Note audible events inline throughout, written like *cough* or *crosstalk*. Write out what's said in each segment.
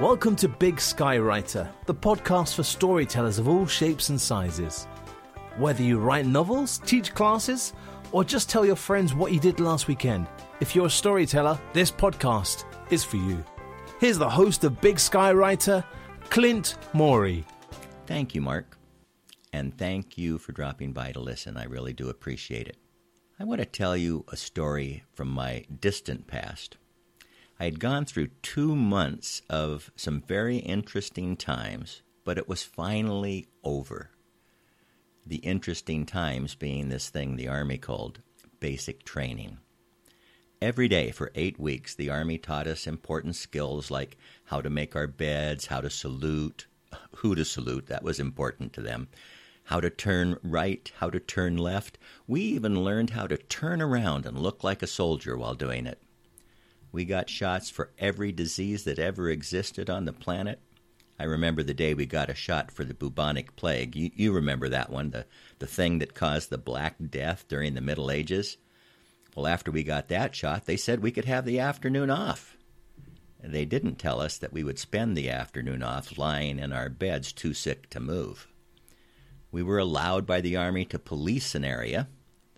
Welcome to Big Sky Writer, the podcast for storytellers of all shapes and sizes. Whether you write novels, teach classes, or just tell your friends what you did last weekend, if you're a storyteller, this podcast is for you. Here's the host of Big Sky Writer, Clint Morey. Thank you, Mark. And thank you for dropping by to listen. I really do appreciate it. I want to tell you a story from my distant past. I had gone through two months of some very interesting times, but it was finally over. The interesting times being this thing the Army called basic training. Every day for eight weeks, the Army taught us important skills like how to make our beds, how to salute, *laughs* who to salute, that was important to them, how to turn right, how to turn left. We even learned how to turn around and look like a soldier while doing it. We got shots for every disease that ever existed on the planet. I remember the day we got a shot for the bubonic plague. You, you remember that one, the, the thing that caused the Black Death during the Middle Ages? Well, after we got that shot, they said we could have the afternoon off. They didn't tell us that we would spend the afternoon off lying in our beds too sick to move. We were allowed by the Army to police an area.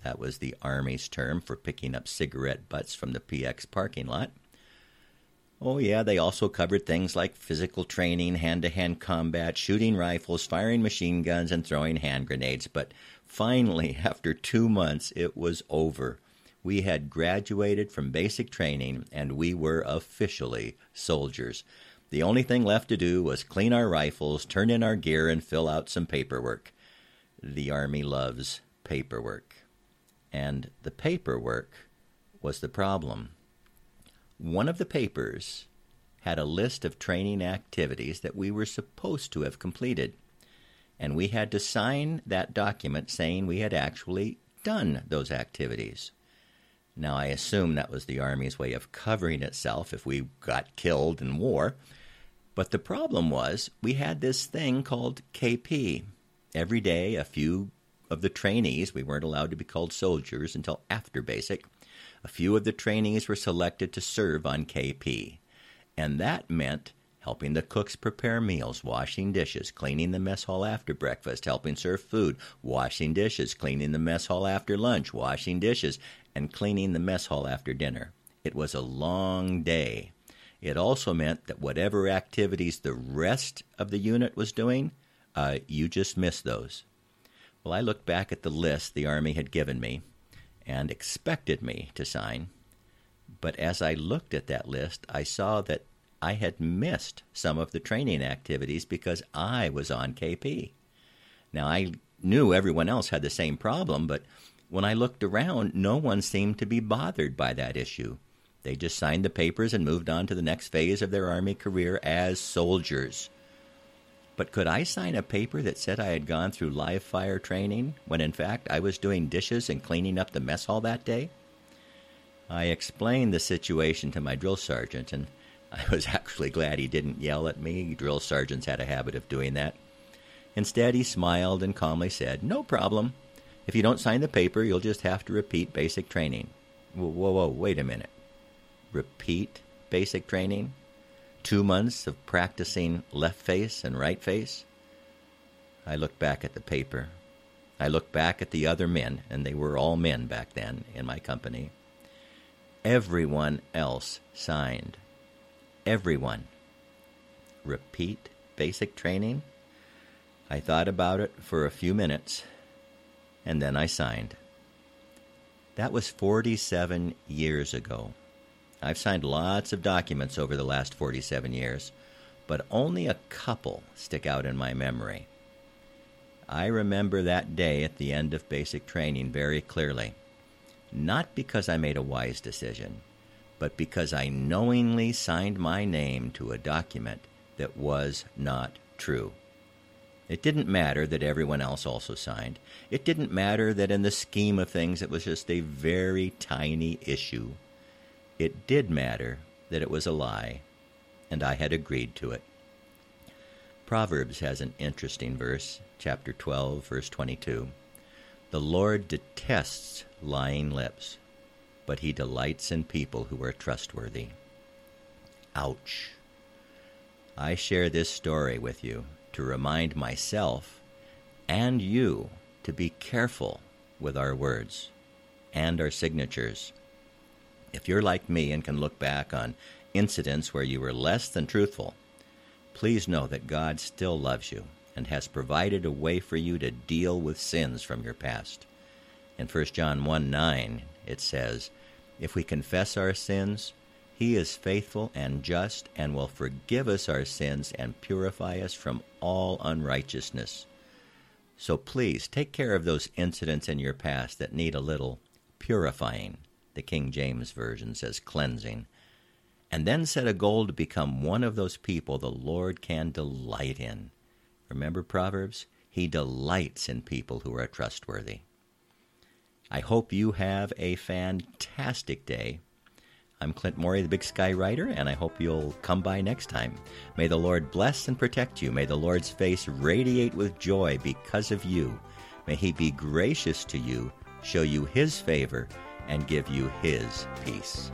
That was the Army's term for picking up cigarette butts from the PX parking lot. Oh, yeah, they also covered things like physical training, hand to hand combat, shooting rifles, firing machine guns, and throwing hand grenades. But finally, *laughs* after two months, it was over. We had graduated from basic training and we were officially soldiers. The only thing left to do was clean our rifles, turn in our gear, and fill out some paperwork. The Army loves paperwork and the paperwork was the problem. One of the papers had a list of training activities that we were supposed to have completed, and we had to sign that document saying we had actually done those activities. Now, I assume that was the Army's way of covering itself if we got killed in war. But the problem was we had this thing called KP. Every day, a few of the trainees, we weren't allowed to be called soldiers until after basic, a few of the trainees were selected to serve on KP. And that meant helping the cooks prepare meals, washing dishes, cleaning the mess hall after breakfast, helping serve food, washing dishes, cleaning the mess hall after lunch, washing dishes, and cleaning the mess hall after dinner. It was a long day. It also meant that whatever activities the rest of the unit was doing, uh, you just missed those. Well, I looked back at the list the Army had given me and expected me to sign. But as I looked at that list, I saw that I had missed some of the training activities because I was on KP. Now, I knew everyone else had the same problem, but when I looked around, no one seemed to be bothered by that issue. They just signed the papers and moved on to the next phase of their Army career as soldiers. But could I sign a paper that said I had gone through live fire training when in fact I was doing dishes and cleaning up the mess hall that day? I explained the situation to my drill sergeant, and I was *laughs* actually glad he didn't yell at me. Drill sergeants had a habit of doing that. Instead, he smiled and calmly said, No problem. If you don't sign the paper, you'll just have to repeat basic training. Whoa, whoa, whoa wait a minute. Repeat basic training? Two months of practicing left face and right face, I looked back at the paper. I looked back at the other men, and they were all men back then in my company. Everyone else signed. Everyone. Repeat basic training? I thought about it for a few minutes, and then I signed. That was 47 years ago. I've signed lots of documents over the last 47 years, but only a couple stick out in my memory. I remember that day at the end of basic training very clearly, not because I made a wise decision, but because I knowingly signed my name to a document that was not true. It didn't matter that everyone else also signed. It didn't matter that in the scheme of things it was just a very tiny issue it did matter that it was a lie, and I had agreed to it. Proverbs has an interesting verse, chapter 12, verse 22. The Lord detests lying lips, but he delights in people who are trustworthy. Ouch. I share this story with you to remind myself and you to be careful with our words and our signatures. If you're like me and can look back on incidents where you were less than truthful, please know that God still loves you and has provided a way for you to deal with sins from your past. In 1 John 1 9, it says, If we confess our sins, he is faithful and just and will forgive us our sins and purify us from all unrighteousness. So please take care of those incidents in your past that need a little purifying. The King James Version says cleansing. And then set a goal to become one of those people the Lord can delight in. Remember Proverbs? He delights in people who are trustworthy. I hope you have a fantastic day I'm Clint Morey, the Big Sky Writer, and I hope you'll come by next time. May the Lord bless and protect you. May the Lord's face radiate with joy because of you. May he be gracious to you, show you his favor, and give you his peace.